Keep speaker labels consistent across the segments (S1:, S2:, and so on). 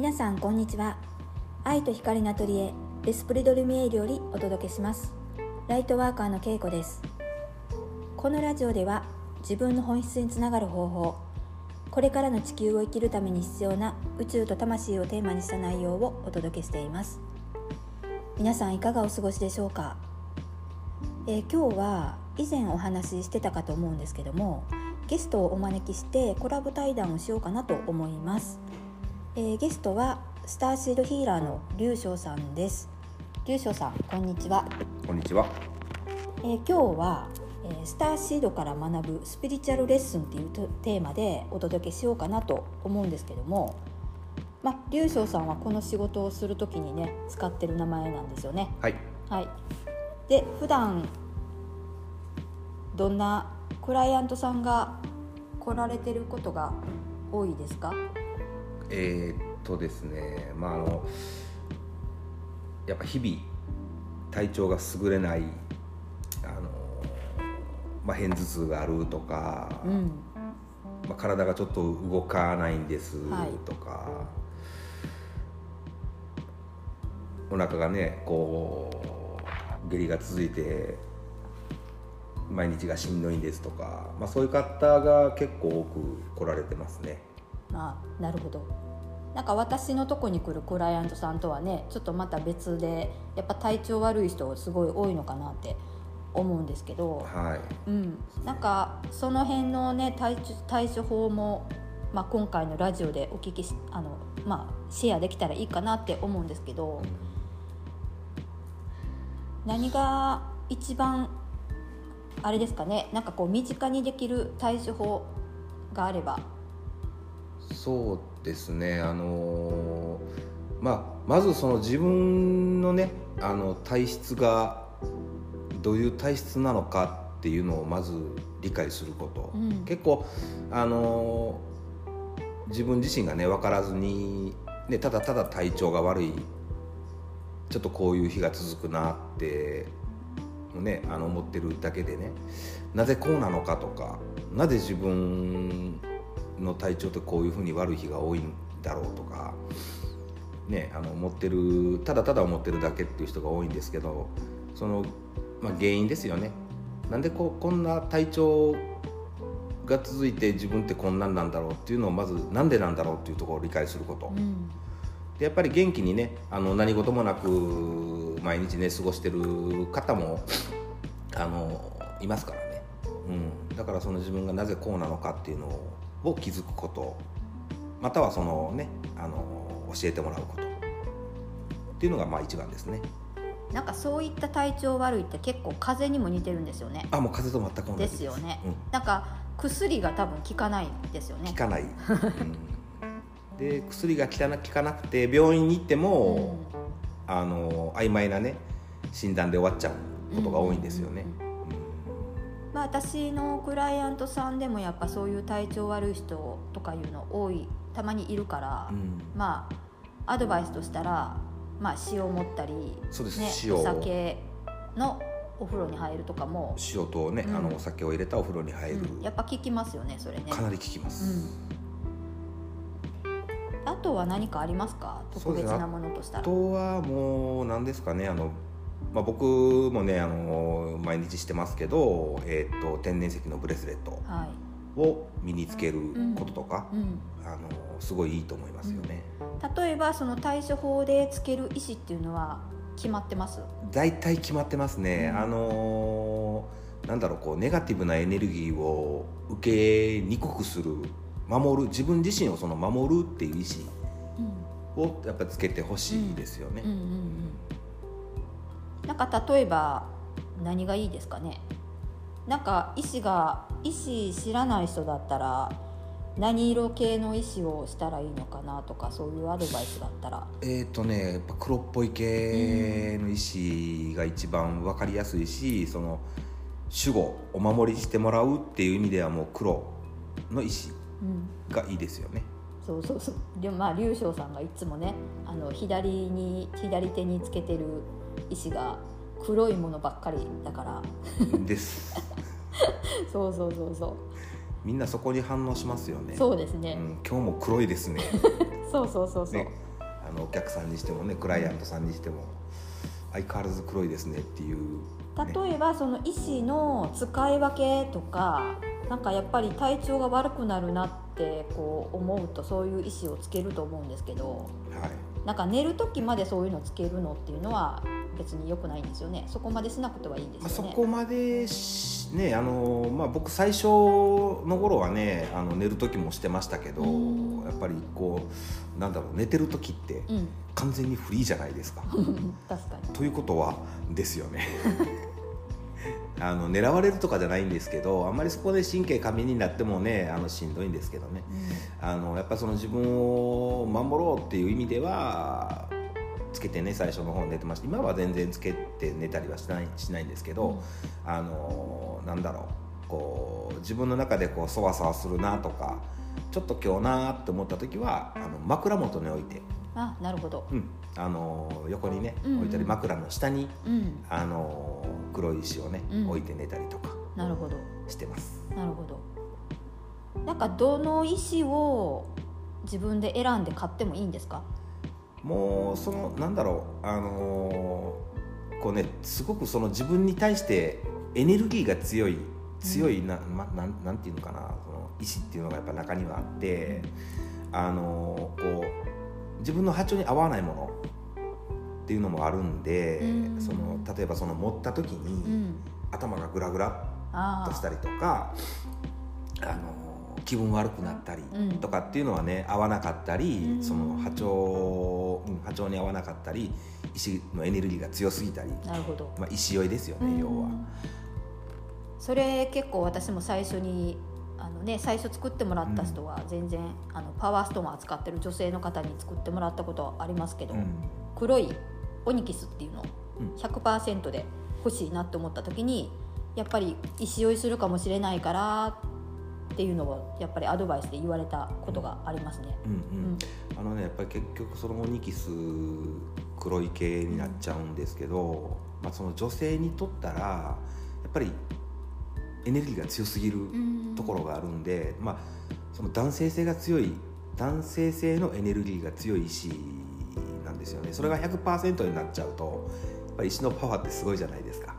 S1: 皆さんこんにちは。愛と光のアトリエレスプリドルミエールよりお届けします。ライトワーカーのけいこです。このラジオでは自分の本質につながる方法これからの地球を生きるために必要な宇宙と魂をテーマにした内容をお届けしています。皆さんいかがお過ごしでしょうか、えー今日は以前お話ししてたかと思うんですけどもゲストをお招きしてコラボ対談をしようかなと思います、えーゲストはスターシードヒーラーの龍翔さんです。龍翔さんこんにちは、
S2: こんにちは。
S1: えー今日は、えースターシードから学ぶスピリチュアルレッスンっていうとテーマでお届けしようかなと思うんですけどもまあ龍翔さんはこの仕事をする時にね使ってる名前なんですよね。
S2: はい。
S1: はい、で普段どんなクライアントさんが来られてることが多いですか？
S2: えー、っとですね、まああのやっぱ日々体調が優れないあのまあ片頭痛があるとか、
S1: うん
S2: まあ体がちょっと動かないんです
S1: はい
S2: とか。お腹がねこう下痢が続いて毎日がしんどいんですとか、まあ、そういう方が結構多く来られてますね。
S1: あなるほど。なんか私のとこに来るクライアントさんとはねちょっとまた別でやっぱ体調悪い人すごい多いのかなって思うんですけど、
S2: はい。
S1: うん、なんかその辺のね対処対処法も、まあ、今回のラジオでお聞きしあの、まあ、シェアできたらいいかなって思うんですけど何が一番あれですかねなんかこう身近にできる対処法があれば
S2: そうですね。あのーまあまずその自分のねあの体質がどういう体質なのかっていうのをまず理解すること、
S1: うん。
S2: 結構あのー自分自身がね分からずに、ね、ただただ体調が悪いちょっとこういう日が続くなって、ね、あの思ってるだけでねなぜこうなのかとかなぜ自分の体調ってこういうふうに悪い日が多いんだろうとか、ね、あの思ってるただただ思ってるだけっていう人が多いんですけどその、まあ、原因ですよね。なんでここんな体調が続いて自分ってこんなんなんだろうっていうのをまずなんでなんだろうっていうところを理解すること。
S1: うん
S2: でやっぱり元気にねあの何事もなく毎日ね過ごしてる方もあのいますからね、うん、だからその自分がなぜこうなのかっていうのを気づくことまたはそのねあの教えてもらうこと。っていうのがまあ一番ですね。
S1: なんかそういった体調悪いって結構風邪にも似てるんですよね。
S2: あもう風邪と全く同じ
S1: です。よね。
S2: うん、
S1: なんか薬が多分効かない。んですよね
S2: 効かない、うん、で薬が効かな効かなくて病院に行っても、あの曖昧なね診断で終わっちゃうことが多いんですよね、
S1: うんまあ、私のクライアントさんでもやっぱそういう体調悪い人とかいうの多いたまにいるから、
S2: うん。
S1: まあアドバイスとしたら、まあ、塩を持ったり、
S2: そうです。
S1: ね、
S2: 塩
S1: お酒のお風呂に入るとかも、
S2: 塩とね、
S1: うん。
S2: あのお酒を入れたお風呂に入る、
S1: うん。やっぱ効きますよねそれね。
S2: かなり効きます、
S1: あとは何かありますか？特別なものとしたら。
S2: あとはもう何ですかねあの、まあ、僕もねあの毎日してますけど、えー、と天然石のブレスレット
S1: はい。
S2: を身につけることとか、
S1: うん、
S2: あのすごいいいと思いますよね、
S1: 例えばその対処法でつける石っていうのは決まってます？
S2: 大体決まってますね、
S1: うん。
S2: あのなんだろうこうネガティブなエネルギーを受けにくくする守る自分自身をその守るっていう意志
S1: うん。
S2: をやっぱりつけてほしいですよね、
S1: うんうんうんなんか例えば何がいいですかね？なんか石が石知らない人だったら何色系の石をしたらいいのかなとかそういうアドバイスだったら。
S2: えっ、とねやっぱ黒っぽい系の石が一番分かりやすいし、その守護お守りしてもらうっていう意味ではもう黒の石
S1: うん
S2: がいいですよね。
S1: そうそうそう。でもまあ龍翔さんがいつもねあの左に左手につけてる石が黒いものばっかりだから。
S2: です。
S1: そうそうそうそう。
S2: みんなそこに反応しますよね。
S1: そうですね、
S2: うん、今日も黒いですね。
S1: そうそうそうそう、
S2: ね。のお客さんにしてもねクライアントさんにしても相変わらず黒いですねっていう、ね、
S1: 例えばその医師の使い分けとかなんかやっぱり体調が悪くなるなってこう思うとそういう意思をつけると思うんですけど。
S2: はい
S1: なんか寝る時までそういうのつけるのっていうのは別に良くないんですよね。そこまでしなくてはいいんで
S2: まあ、
S1: すよね。
S2: そこまでしねあの、まあ、僕最初の頃はねあの寝る時もしてましたけど
S1: うん。
S2: やっぱりこうなんだろう寝てる時って
S1: うん。
S2: 完全にフリーじゃないですか。
S1: 確かに。
S2: ということはですよね あの狙われるとかじゃないんですけどあんまりそこで神経過敏になってもねあのしんどいんですけどね。あのやっぱその自分を守ろうっていう意味ではつけてね最初の方寝てました。今は全然つけて寝たりはしないしないんですけど、あのなんだろう。こう自分の中でこうそわそわするなとかちょっと今日なって思った時はあの枕元に置いて、
S1: あなるほど、
S2: うん、あの横にね置いたり枕の下に
S1: うん、
S2: あの黒い石をね、
S1: うん。
S2: 置いて寝たりとか
S1: なるほど。
S2: してます。
S1: なるほど。なんかどの石を自分で選んで買ってもいいんですか？
S2: もうそのなんだろうあのーこうねすごくその自分に対してエネルギーが強い強いな,、ま、なんなんていうのかなその意志っていうのがやっぱ中にはあって、あのーこう自分の波長に合わないものっていうのもあるんで、
S1: うん。
S2: その例えばその持った時
S1: う
S2: に、
S1: ん。
S2: 頭がグラグラ
S1: あ
S2: としたりとか、あの気分悪くなったり
S1: うん。
S2: とかっていうのはね合わなかったり、
S1: うん。
S2: その波長うん波長に合わなかったり石のエネルギーが強すぎたり、
S1: あなるほど。
S2: まあ、石酔いですよね、要は。
S1: それ結構私も最初にあの、ね、最初作ってもらった人は全然、あのパワーストーンを扱ってる女性の方に作ってもらったことはありますけど、
S2: うん。
S1: 黒いオニキスっていうのを
S2: うん。
S1: 100%で欲しいなと思った時にやっぱり石酔いするかもしれないからっていうのをやっぱりアドバイスで言われたことがありますね。
S2: うんう
S1: うん
S2: ん。あのねやっぱり結局そのオニキス黒い系になっちゃうんですけど、まあ、その女性にとったらやっぱりエネルギーが強すぎる
S1: うん。
S2: ところがあるんで、まあ、その男性性が強い男性性のエネルギーが強い石なんですよね。それが100%になっちゃうとやっぱり石のパワーってすごいじゃないですか、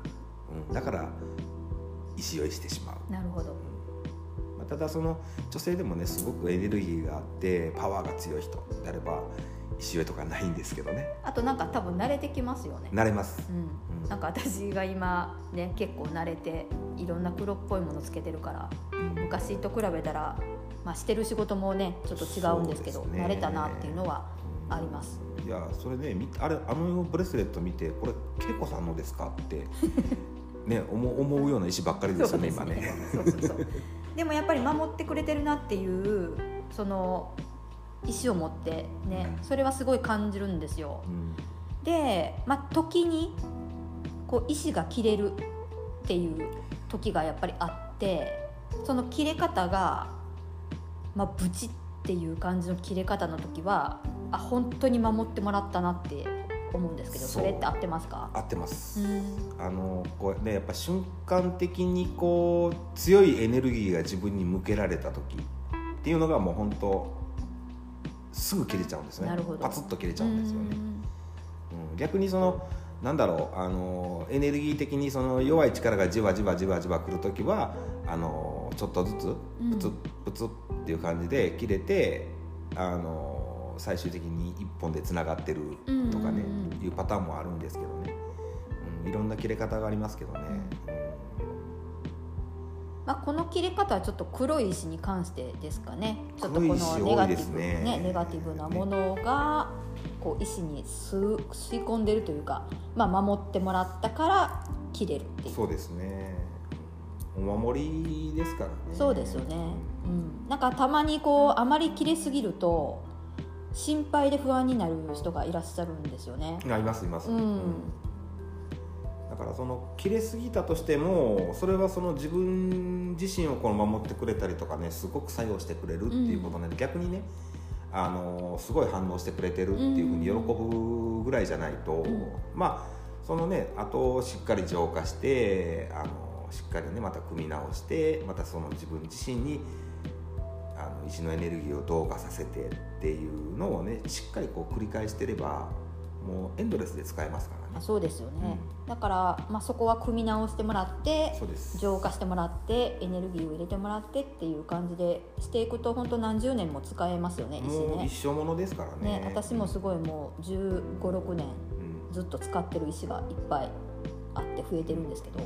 S2: うん、だから石酔いしてしまう、
S1: なるほど。
S2: まあ、ただその女性でもねすごくエネルギーがあってパワーが強い人であれば石酔いとかないんですけどね。
S1: あとなんか多分慣れてきますよね。
S2: 慣れます。
S1: うん。
S2: うん。
S1: なんか私が今ね結構慣れていろんな黒っぽいものつけてるから
S2: うん。
S1: 昔と比べたら、まあ、してる仕事もねちょっと違うんですけど
S2: ね。
S1: 慣れたなっていうのはあります。
S2: いやそれねみあれあのブレスレット見てこれ恵子さんのですかって ね思う思うような石ばっかりですよね今ね。
S1: そうそうそう。でもやっぱり守ってくれてるなっていうその意思を持ってねそれはすごい感じるんですよ。
S2: うん。
S1: で、まあ、時にこう意思が切れるっていう時がやっぱりあってその切れ方が、まあ、ブチっていう感じの切れ方の時はあ本当に守ってもらったなって思うんですけどそれって合ってますか？
S2: 合ってます。
S1: うん。
S2: あのこうねやっぱ瞬間的にこう強いエネルギーが自分に向けられた時っていうのがもう本当すぐ切れちゃうんですね。パツッと切れちゃうんですよね、
S1: うん
S2: うん逆にそのなんだろうあのエネルギー的にその弱い力がじわじわじわじわくる時はあのちょっとずつ
S1: うん。
S2: プツップツッっていう感じで切れてあの最終的に一本でつながってるとかね、
S1: うんうんうん。
S2: いうパターンもあるんですけどね、うん、いろんな切れ方がありますけどね、
S1: まあ、この切れ方はちょっと黒い石に関してですかね。ちょっとこのネガティブね
S2: ね。
S1: ネガティブなものがこう石に吸う吸い込んでるというか、まあ、守ってもらったから切れるっていう。
S2: そうですね。お守りですからね。
S1: そうですよね、うん、なんかたまにこうあまり切れすぎると心配で不安になる人がいらっしゃるんですよね。
S2: あいますいます、
S1: うん。
S2: だからその切れすぎたとしてもそれはその自分自身をこの守ってくれたりとかねすごく作用してくれるっていうことなん。で、逆にねあのすごい反応してくれてるっていうふうに喜ぶぐらいじゃないと、
S1: ん。
S2: まあそのねあとしっかり浄化してあのしっかりねまた組み直してまたその自分自身にああの石のエネルギーを同化させてっていうのをねしっかりこう繰り返してればもうエンドレスで使えますからね。
S1: そうですよね、うん、だから、まあ、そこは組み直してもらって浄化してもらってエネルギーを入れてもらってっていう感じでしていくと本当何十年も使えますよね石
S2: ね。一生ものですからね、
S1: ね、私もすごいもう1 5 6年ずっと使ってる石がいっぱいあって増えてるんですけど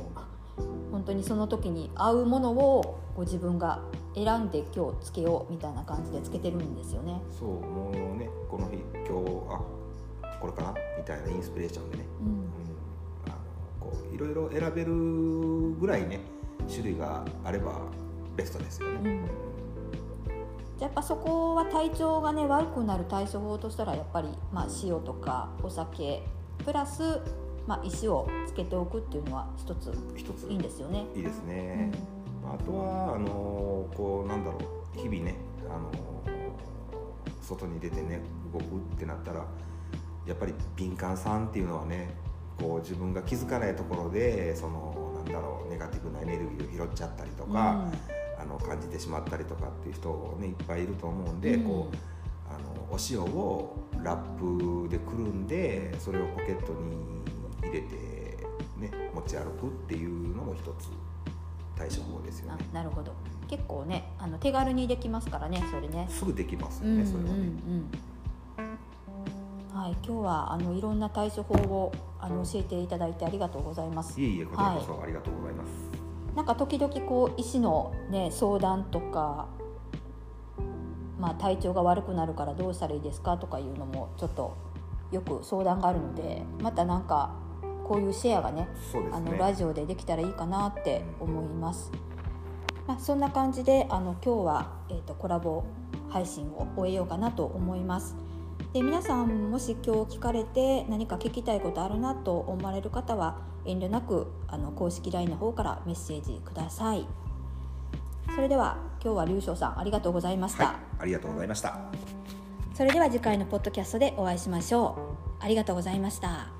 S1: 本当にその時に合うものをご自分が選んで今日つけようみたいな感じでつけてるんですよね。
S2: そうもうねこの日今日あこれかな？みたいなインスピレーションでね、うん。うん、あのこういろいろ選べるぐらいね種類があればベストですよね。うん。
S1: じゃやっぱそこは体調がね悪くなる対処法としたらやっぱり、まあ、塩とかお酒プラス、まあ、石をつけておくっていうのは一ついいんですよね。
S2: いいですね、うん、あとはあのこうなんだろう。日々ねあの外に出てね動くってなったらやっぱり敏感さんっていうのはねこう自分が気づかないところでそのなんだろうネガティブなエネルギーを拾っちゃったりとか、うん、あの感じてしまったりとかっていう人、ね、いっぱいいると思うんで、うん、こうあのお塩をラップでくるんでそれをポケットに入れて、ね、持ち歩くっていうのも一つ対処法ですよね。
S1: なるほど結構ねあの手軽にできますからねそれね。
S2: すぐできますよね、それはね。うんうん
S1: はい、今日はあのいろんな対処法をあの教えていただいてありがとうございます。
S2: いえいえ、こちらこそありがとうございます。
S1: なんか時々こう医師のね相談とか、まあ体調が悪くなるからどうしたらいいですかとかいうのもちょっとよく相談があるので、またなんかこういうシェアがね、ねあのラジオでできたらいいかなって思います。まあそんな感じであの今日はえっ、ー、とコラボ配信を終えようかなと思います。で皆さんもし今日聞かれて何か聞きたいことあるなと思われる方は遠慮なくあの公式 LINE の方からメッセージください。それでは今日は龍翔さんありがとうございました、はい、
S2: ありがとうございました。
S1: それでは次回のポッドキャストでお会いしましょう。ありがとうございました